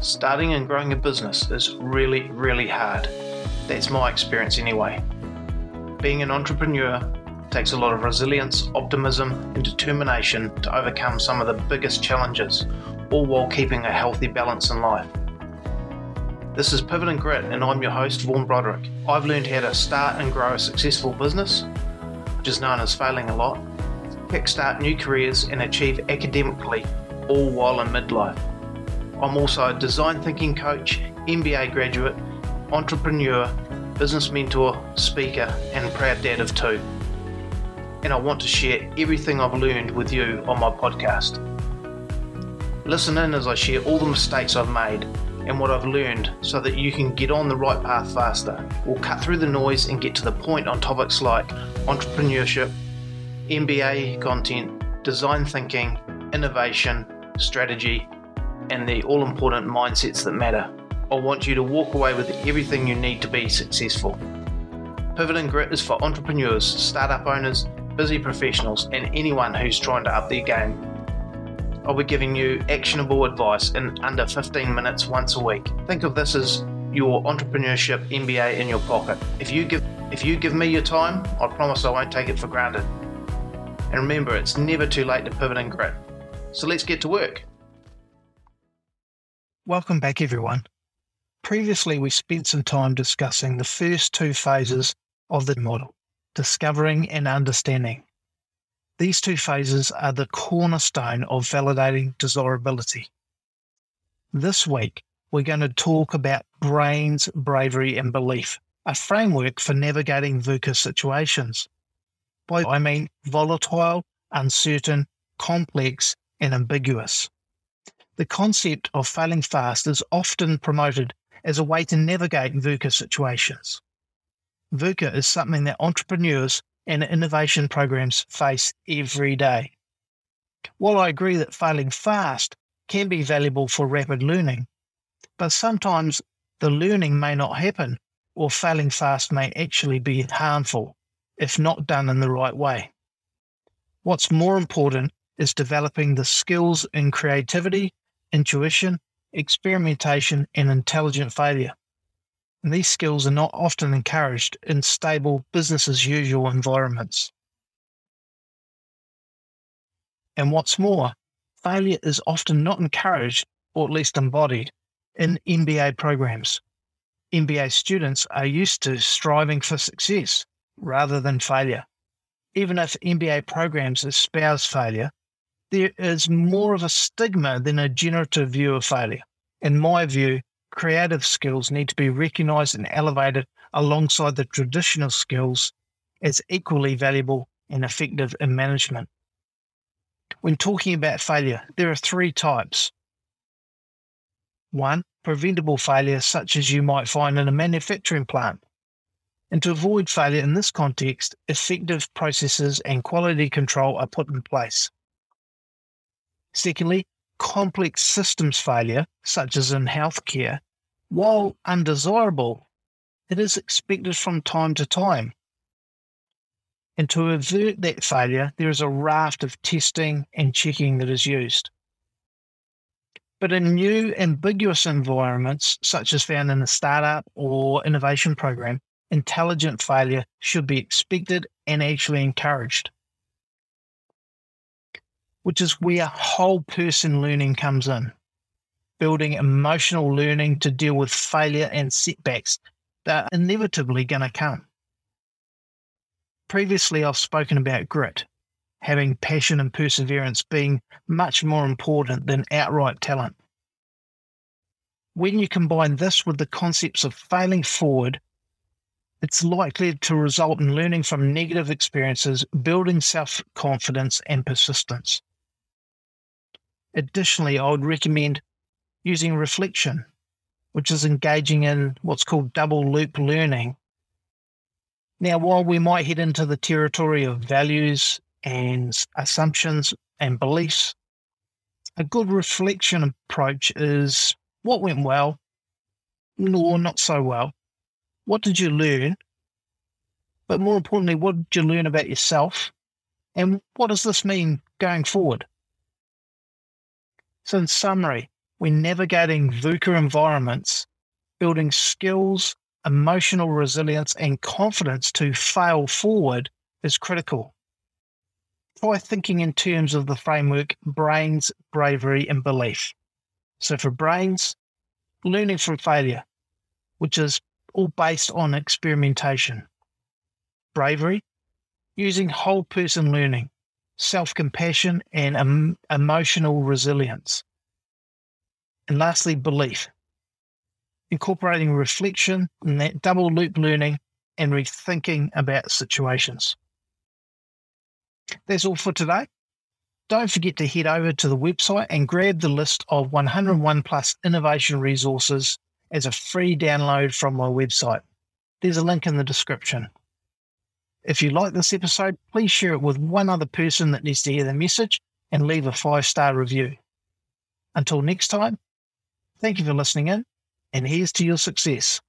Starting and growing a business is really, really hard. That's my experience anyway. Being an entrepreneur takes a lot of resilience, optimism, and determination to overcome some of the biggest challenges, all while keeping a healthy balance in life. This is Pivot and Grit, and I'm your host, Vaughan Broderick. I've learned how to start and grow a successful business, which is known as failing a lot, kickstart new careers, and achieve academically, all while in midlife. I'm also a design thinking coach, MBA graduate, entrepreneur, business mentor, speaker, and proud dad of two. And I want to share everything I've learned with you on my podcast. Listen in as I share all the mistakes I've made and what I've learned so that you can get on the right path faster. We'll cut through the noise and get to the point on topics like entrepreneurship, MBA content, design thinking, innovation, strategy, and the all important mindsets that matter. I want you to walk away with everything you need to be successful. Pivot and Grit is for entrepreneurs, startup owners, busy professionals, and anyone who's trying to up their game. I'll be giving you actionable advice in under 15 minutes once a week. Think of this as your entrepreneurship MBA in your pocket. If you give if you give me your time, I promise I won't take it for granted. And remember, it's never too late to pivot and grit. So let's get to work. Welcome back, everyone. Previously, we spent some time discussing the first two phases of the model discovering and understanding. These two phases are the cornerstone of validating desirability. This week, we're going to talk about brains, bravery, and belief, a framework for navigating VUCA situations. By I mean volatile, uncertain, complex, and ambiguous. The concept of failing fast is often promoted as a way to navigate VUCA situations. VUCA is something that entrepreneurs and innovation programs face every day. While I agree that failing fast can be valuable for rapid learning, but sometimes the learning may not happen or failing fast may actually be harmful if not done in the right way. What's more important is developing the skills in creativity intuition, experimentation, and intelligent failure. And these skills are not often encouraged in stable business as usual environments. And what's more, failure is often not encouraged, or at least embodied, in MBA programs. MBA students are used to striving for success rather than failure. Even if MBA programs espouse failure, there is more of a stigma than a generative view of failure. In my view, creative skills need to be recognized and elevated alongside the traditional skills as equally valuable and effective in management. When talking about failure, there are three types. One, preventable failure, such as you might find in a manufacturing plant. And to avoid failure in this context, effective processes and quality control are put in place. Secondly, complex systems failure, such as in healthcare, while undesirable, it is expected from time to time. And to avert that failure, there is a raft of testing and checking that is used. But in new ambiguous environments, such as found in a startup or innovation program, intelligent failure should be expected and actually encouraged which is where whole person learning comes in. Building emotional learning to deal with failure and setbacks that are inevitably going to come. Previously, I've spoken about grit, having passion and perseverance being much more important than outright talent. When you combine this with the concepts of failing forward, it's likely to result in learning from negative experiences, building self confidence and persistence. Additionally, I would recommend using reflection, which is engaging in what's called double loop learning. Now, while we might head into the territory of values and assumptions and beliefs, a good reflection approach is what went well or not so well. What did you learn? But more importantly, what did you learn about yourself? And what does this mean going forward? So, in summary, we're navigating VUCA environments, building skills, emotional resilience, and confidence to fail forward is critical. Try thinking in terms of the framework brains, bravery, and belief. So for brains, learning from failure, which is all based on experimentation. Bravery, using whole person learning, self compassion, and em- emotional resilience. And lastly, belief, incorporating reflection and that double loop learning and rethinking about situations. That's all for today. Don't forget to head over to the website and grab the list of 101 plus innovation resources as a free download from my website. There's a link in the description. If you like this episode, please share it with one other person that needs to hear the message and leave a five star review. Until next time, thank you for listening in, and here's to your success.